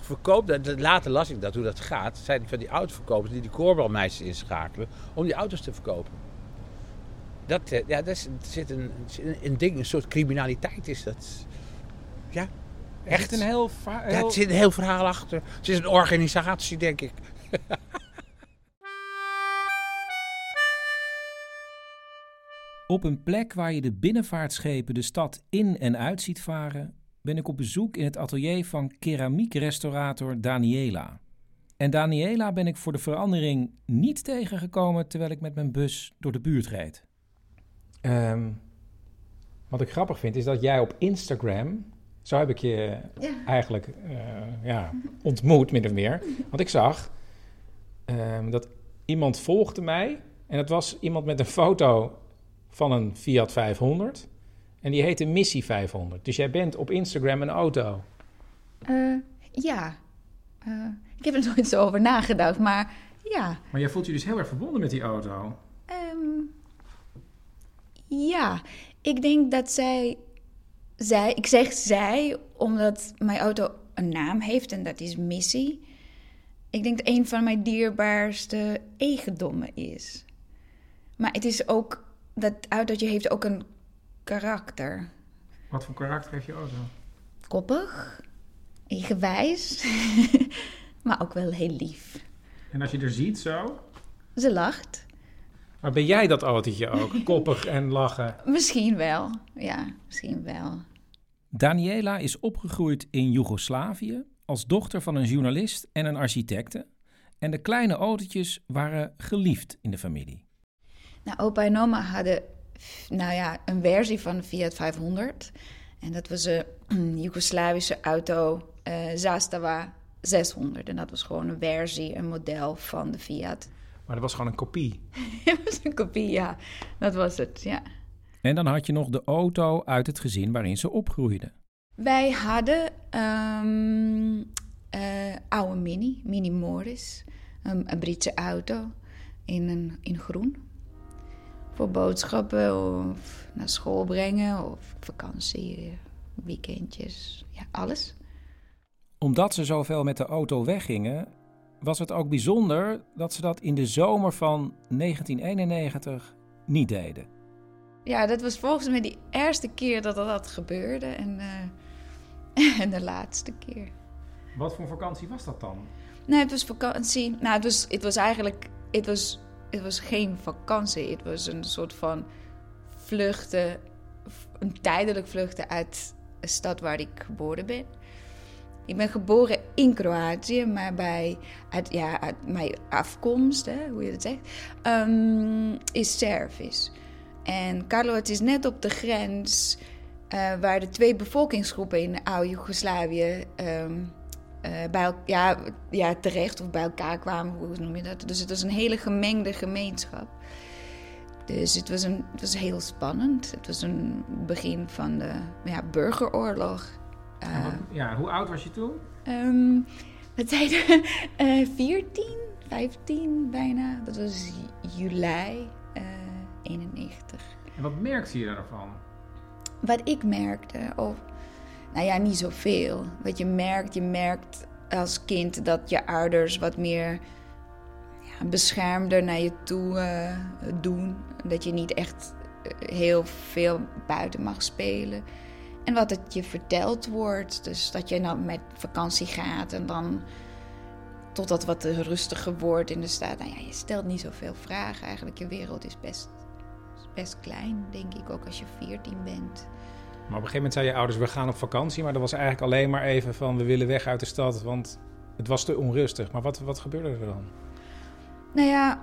verkoopt, dat- later las ik dat, hoe dat gaat. zijn van die autoverkopers die die koorbalmeisjes inschakelen om die auto's te verkopen. Dat, eh, ja, dat is, zit een, een ding, een soort criminaliteit is dat. Ja. Echt een heel, Ja, heel... er zit een heel verhaal achter. Het is een organisatie, denk ik. [laughs] Op een plek waar je de binnenvaartschepen de stad in en uit ziet varen, ben ik op bezoek in het atelier van keramiekrestaurator Daniela. En Daniela ben ik voor de verandering niet tegengekomen terwijl ik met mijn bus door de buurt reed. Ehm, wat ik grappig vind is dat jij op Instagram, zo heb ik je Ja. eigenlijk eh, ja, ontmoet, min of meer. Want ik zag ehm, dat iemand volgde mij en dat was iemand met een foto van een Fiat 500 en die heette Missie 500. Dus jij bent op Instagram een auto. Eh, ja. Eh, ik heb er [laughs] nooit zo over nagedacht, maar ja. Maar jij voelt je dus heel erg verbonden met die auto. Ehm, ja, ik denk dat zij, zij, ik zeg zij omdat mijn auto een naam heeft en dat is Missy. Ik denk dat een van mijn dierbaarste eigendommen is. Maar het is ook, dat autootje heeft ook een karakter. Wat voor karakter heeft je auto? Koppig, eigenwijs, [laughs] maar ook wel heel lief. En als je er ziet zo. Ze lacht. Maar ben jij dat autootje ook? [laughs] Koppig en lachen. Misschien wel, ja, misschien wel. Daniela is opgegroeid in Joegoslavië als dochter van een journalist en een architecte. En de kleine autootjes waren geliefd in de familie. Nou, opa en oma hadden nou ja, een versie van de Fiat 500. En dat was een [clears throat] Joegoslavische auto, eh Zastava 600. En dat was gewoon een versie, een model van de Fiat. Maar dat was gewoon een kopie. [laughs] Het was een kopie, ja. Dat was het, ja. En dan had je nog de auto uit het gezin waarin ze opgroeide. Wij hadden ehm eh, oude Mini, Mini Morris. Een, een Britse auto in, een, in groen. Voor boodschappen of naar school brengen of vakantie, weekendjes, ja, alles. Omdat ze zoveel met de auto weggingen, was het ook bijzonder dat ze dat in de zomer van 1991 niet deden. Ja, dat was volgens mij de eerste keer dat dat gebeurde en, eh, [laughs] en de laatste keer. Wat voor vakantie was dat dan? Nee, het was vakantie. Nou, het was, het was eigenlijk. Het was, het was geen vakantie. Het was een soort van vluchten. Een tijdelijk vluchten uit de stad waar ik geboren ben. Ik ben geboren in Kroatië, maar bij uit, ja, mijn afkomst, hè, hoe je dat zegt, ehm, is Servisch. En Carlo, het is net op de grens eh, waar de twee bevolkingsgroepen in oude Joegoslavië ehm, eh, bij el- ja, ja, terecht of bij elkaar kwamen, hoe noem je dat? Dus het was een hele gemengde gemeenschap. Dus het was, een, het was heel spannend. Het was een begin van de ja, burgeroorlog. Eh, wat- ja, hoe oud was je toen? Ehm wat zei je? Eh 14, 15 bijna. Dat was juli eh 91. En wat merkte je daarvan? Wat ik merkte, of nou ja, niet zoveel. Wat je merkt, je merkt als kind dat je ouders wat meer ja, beschermder naar je toe eh, doen. Dat je niet echt eh, heel veel buiten mag spelen. En wat het je verteld wordt. Dus dat je nou met vakantie gaat en dan tot dat wat rustiger wordt in de stad. Nou ja, je stelt niet zoveel vragen eigenlijk. Je wereld is best, is best klein, denk ik, ook als je 14 bent. Maar op een gegeven moment zei je ouders, we gaan op vakantie. Maar dat was eigenlijk alleen maar even van, we willen weg uit de stad, want het was te onrustig. Maar wat, wat gebeurde er dan? Nou ja,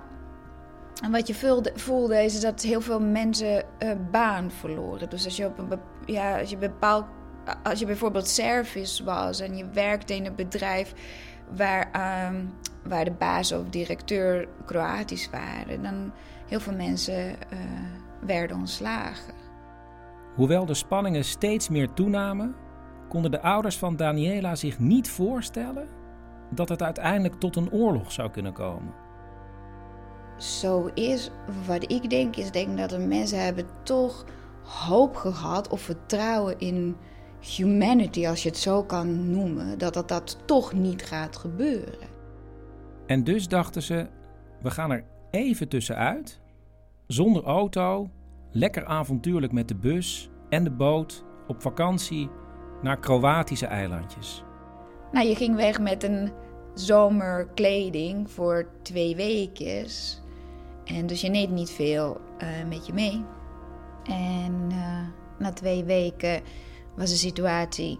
wat je voelde, is dat heel veel mensen eh, baan verloren. Dus als je, op een, ja, als je bepaald, als je bijvoorbeeld service was en je werkte in een bedrijf waar, ehm, waar de baas of directeur Kroatisch waren, dan heel veel mensen eh, werden ontslagen. Hoewel de spanningen steeds meer toenamen, konden de ouders van Daniela zich niet voorstellen dat het uiteindelijk tot een oorlog zou kunnen komen. zo is, wat ik denk, is denk dat de mensen hebben toch hoop gehad of vertrouwen in humanity, als je het zo kan noemen, dat dat, dat toch niet gaat gebeuren. En dus dachten ze: we gaan er even tussenuit, zonder auto, lekker avontuurlijk met de bus en de boot op vakantie naar Kroatische eilandjes. Nou, je ging weg met een zomerkleding voor twee weken. En dus je neemt niet veel eh, met je mee. En eh, na twee weken was de situatie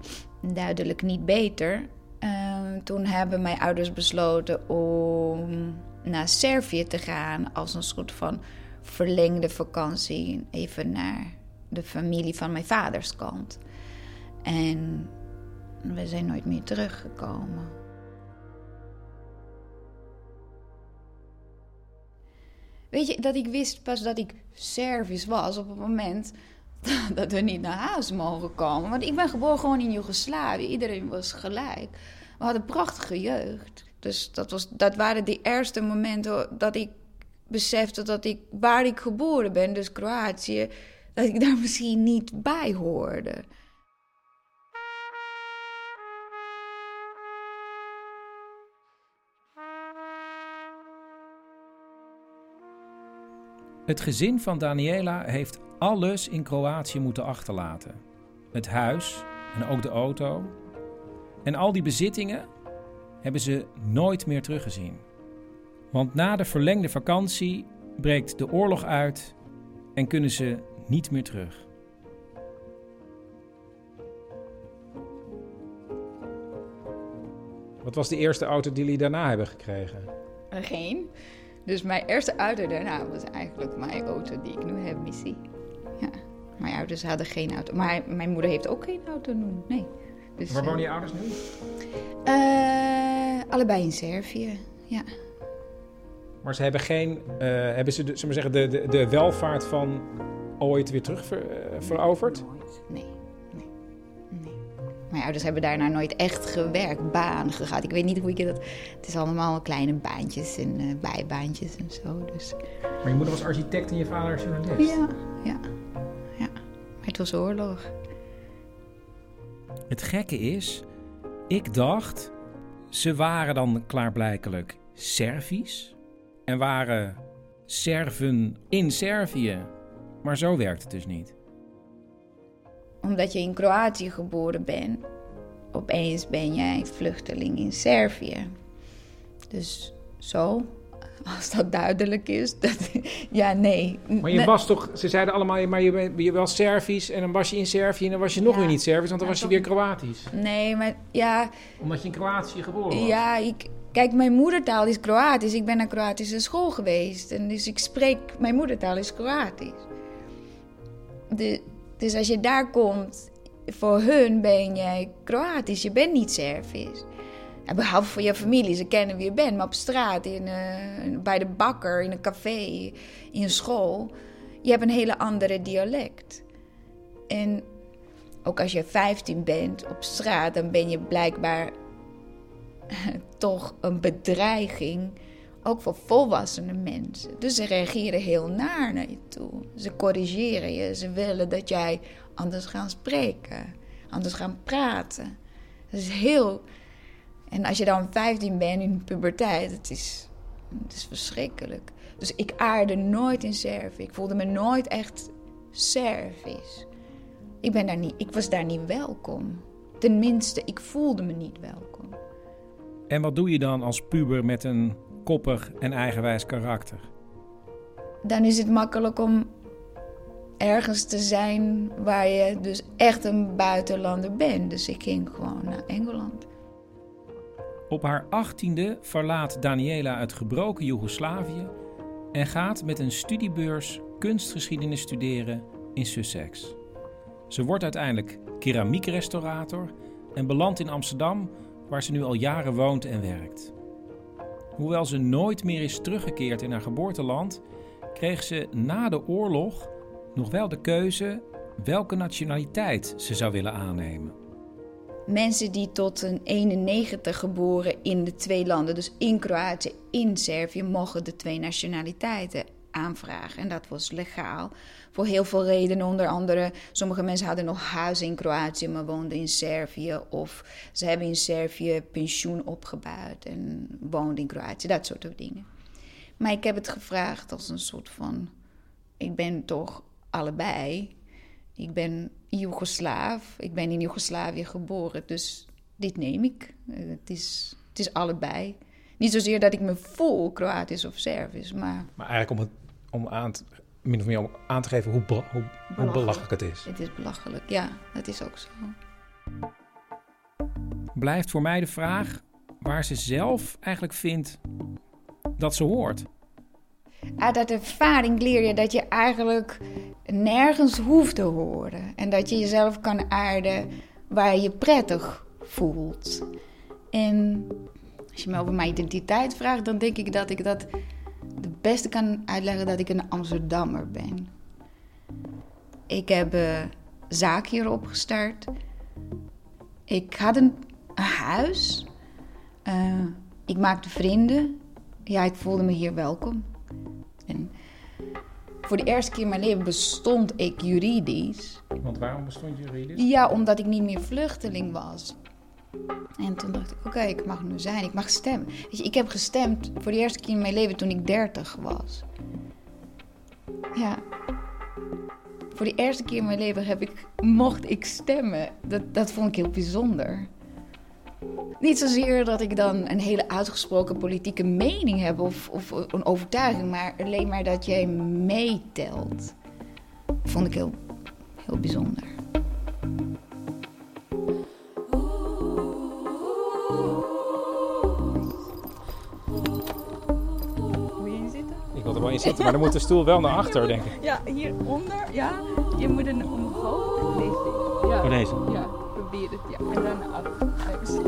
duidelijk niet beter. Uh, toen hebben mijn ouders besloten om naar Servië te gaan als een soort van verlengde vakantie. Even naar de familie van mijn vaders kant. En we zijn nooit meer teruggekomen. Weet je, dat ik wist pas dat ik Servisch was op het moment [laughs] dat we niet naar huis mogen komen. Want ik ben geboren gewoon in Joegoslavië. Iedereen was gelijk. We hadden prachtige jeugd. Dus dat, was, dat waren de eerste momenten dat ik besefte dat ik, waar ik geboren ben, dus Kroatië, dat ik daar [laughs] misschien niet bij hoorde. Het gezin van Daniela heeft alles in Kroatië moeten achterlaten. Het huis en ook de auto. En al die bezittingen hebben ze nooit meer teruggezien. Want na de verlengde vakantie breekt de oorlog uit en kunnen ze niet meer terug. Wat was de eerste auto die jullie daarna hebben gekregen? Geen. Dus mijn eerste auto daarna was eigenlijk mijn auto die ik nu heb, Missy. Ja. Mijn ouders hadden geen auto. Maar mijn moeder heeft ook geen auto nu. Nee. Dus, Waar wonen eh, je ouders nu? eh, allebei in Servië, ja. Maar ze hebben geen, eh, hebben ze de, we zeggen, de, de, de welvaart van ooit weer terug ver- eh, veroverd? Nee, nee, nee. Mijn ouders hebben daarna nooit echt gewerkt, baan gehad. Ik weet niet hoe ik het... Het is allemaal kleine baantjes en eh, bijbaantjes en zo. Dus Maar je moeder was architect en je vader journalist. ja, ja, ja. Maar het was oorlog. Het gekke is, ik dacht, ze waren dan klaarblijkelijk Servisch en waren Serven in Servië. Maar zo werkt het dus niet. Omdat je in Kroatië geboren bent, opeens ben jij vluchteling in Servië. Dus zo, als dat duidelijk is, [laughs] dat, ja, nee. Maar je was toch, ze zeiden allemaal, maar je, bent- je was Servisch en dan was je in Servië en dan was je nog weer niet Servisch, want dan was je weer Kroatisch. Nee, maar ja, Omdat je in Kroatië geboren was. ja, ik... Kijk, mijn moedertaal is Kroatisch. Ik ben naar Kroatische school geweest. En dus ik spreek... Mijn moedertaal is Kroatisch. Dus als je daar komt... Voor hun ben jij Kroatisch. Je bent niet Servisch. Ja, behalve voor je familie. Ze kennen wie je bent. Maar op straat, in, eh, bij de bakker, in een café, in een school... Je hebt een hele andere dialect. En ook als je 15 bent op straat... dan ben je blijkbaar [laughs] toch een bedreiging, ook voor volwassene mensen. Dus ze reageren heel naar naar je toe. Ze corrigeren je, ze willen dat jij anders gaat spreken, anders gaat praten. Dat is heel... En als je dan 15 bent in de puberteit, het is, het is verschrikkelijk. Dus ik aarde nooit in Servië. Ik voelde me nooit echt Servisch. Ik, ben daar niet, ik was daar niet welkom. Tenminste, ik voelde me niet welkom. En wat doe je dan als puber met een koppig en eigenwijs karakter? dan is het makkelijk om ergens te zijn waar je dus echt een buitenlander bent. Dus ik ging gewoon naar Engeland. Op haar achttiende verlaat Daniela het gebroken Joegoslavië en gaat met een studiebeurs kunstgeschiedenis studeren in Sussex. Ze wordt uiteindelijk keramiekrestaurator en belandt in Amsterdam, waar ze nu al jaren woont en werkt. Hoewel ze nooit meer is teruggekeerd in haar geboorteland, kreeg ze na de oorlog nog wel de keuze welke nationaliteit ze zou willen aannemen. Mensen die tot een 91 geboren in de twee landen, dus in Kroatië, in Servië, mogen de twee nationaliteiten aanvragen. En dat was legaal. Voor heel veel redenen. Onder andere, sommige mensen hadden nog huis in Kroatië, maar woonden in Servië. Of ze hebben in Servië pensioen opgebouwd en woonden in Kroatië. Dat soort dingen. Maar ik heb het gevraagd als een soort van: ik ben toch allebei. Ik ben Joegoslaaf. Ik ben in Joegoslavië geboren. Dus dit neem ik. Eh, Het is, het is allebei. Niet zozeer dat ik me voel Kroatisch of Servisch, maar Maar eigenlijk om, het, om aan te, min of meer om aan te geven hoe, hoe, hoe belachelijk het is. het is belachelijk. Ja, dat is ook zo. Blijft voor mij de vraag waar ze zelf eigenlijk vindt dat ze hoort. Uit dat ervaring leer je dat je eigenlijk nergens hoeft te horen. En dat je jezelf kan aarden waar je je prettig voelt. En als je me over mijn identiteit vraagt, dan denk ik dat ik dat het beste kan uitleggen dat ik een Amsterdammer ben. Ik heb een zaak hier opgestart. Ik had een, een huis. Eh, ik maakte vrienden. Ja, ik voelde me hier welkom. En voor de eerste keer in mijn leven bestond ik juridisch. Want waarom bestond juridisch? Ja, omdat ik niet meer vluchteling was. En toen dacht ik, oké, ik mag nu zijn, ik mag stemmen. Weet je, ik heb gestemd voor de eerste keer in mijn leven toen ik 30 was. Ja. Voor de eerste keer in mijn leven heb ik, mocht ik stemmen. Dat, dat vond ik heel bijzonder. Niet zozeer dat ik dan een hele uitgesproken politieke mening heb of, of een overtuiging, maar alleen maar dat jij meetelt. Vond ik heel, heel bijzonder. Wel in zitten, maar dan moet de stoel wel naar achter, denk ik. Ja, hieronder, ja. Je moet hem omhoog en deze. Ja. Oh, deze? Ja, probeer het, ja. En dan achter. [laughs]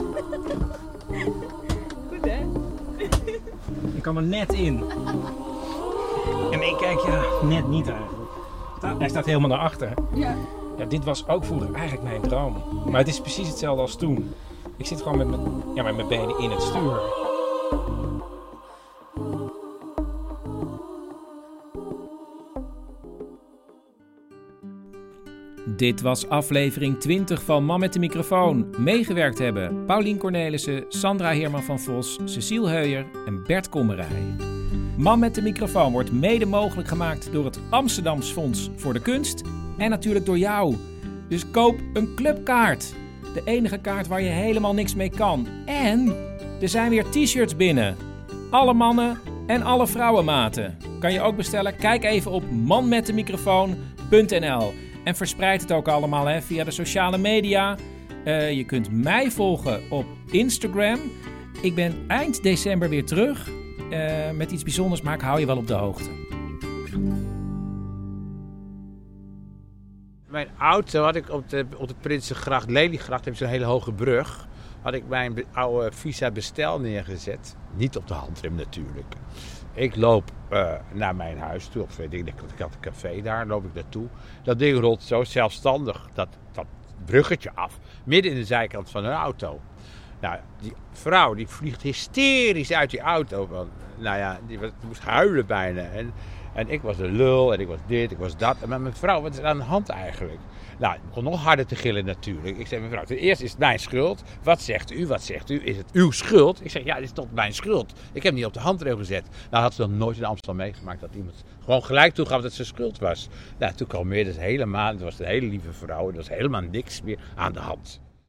Goed, hè? Ik kan er net in. En ik kijk, ja, net niet eigenlijk. Hij staat helemaal naar achter. Ja. Ja, dit was ook vroeger eigenlijk mijn droom. Maar het is precies hetzelfde als toen. Ik zit gewoon met mijn, ja, met mijn benen in het stuur. Dit was aflevering 20 van Man met de microfoon. Meegewerkt hebben Paulien Cornelissen, Sandra Heerman van Vos, Cecile Heuyer en Bert Kommerij. Man met de microfoon wordt mede mogelijk gemaakt door het Amsterdams Fonds voor de Kunst en natuurlijk door jou. Dus koop een clubkaart. De enige kaart waar je helemaal niks mee kan. En er zijn weer t-shirts binnen. Alle mannen en alle vrouwenmaten. Kan je ook bestellen? Kijk even op manmetdemicrofoon.nl En verspreid het ook allemaal hè, via de sociale media. Eh, je kunt mij volgen op Instagram. Ik ben eind december weer terug eh, met iets bijzonders, maar ik hou je wel op de hoogte. Mijn auto had ik op de, op de Prinsengracht, Lelygracht, heb zo'n hele hoge brug. Had ik mijn oude Visa bestel neergezet. Niet op de handrem natuurlijk. Ik loop eh, naar mijn huis toe. Of weet ik, ik had een café daar, loop ik naartoe. Dat ding rolt zo zelfstandig dat, dat bruggetje af. Midden in de zijkant van een auto. Nou, die vrouw die vliegt hysterisch uit die auto. Want, nou ja, die, moest huilen bijna. En, en ik was een lul en ik was dit, ik was dat. Maar mijn vrouw, wat is aan de hand eigenlijk? Nou, ik begon nog harder te gillen natuurlijk. Ik zei, mevrouw, ten eerste is het mijn schuld. Wat zegt u? Wat zegt u? Is het uw schuld? Ik zeg, ja, het is toch mijn schuld. Ik heb niet op de handrail gezet. Nou, had ze nog nooit in Amsterdam meegemaakt dat iemand gewoon gelijk toegaf dat zijn schuld was. Nou, toen kalmeerde ze helemaal. Het was een hele lieve vrouw. Er was helemaal niks meer aan de hand.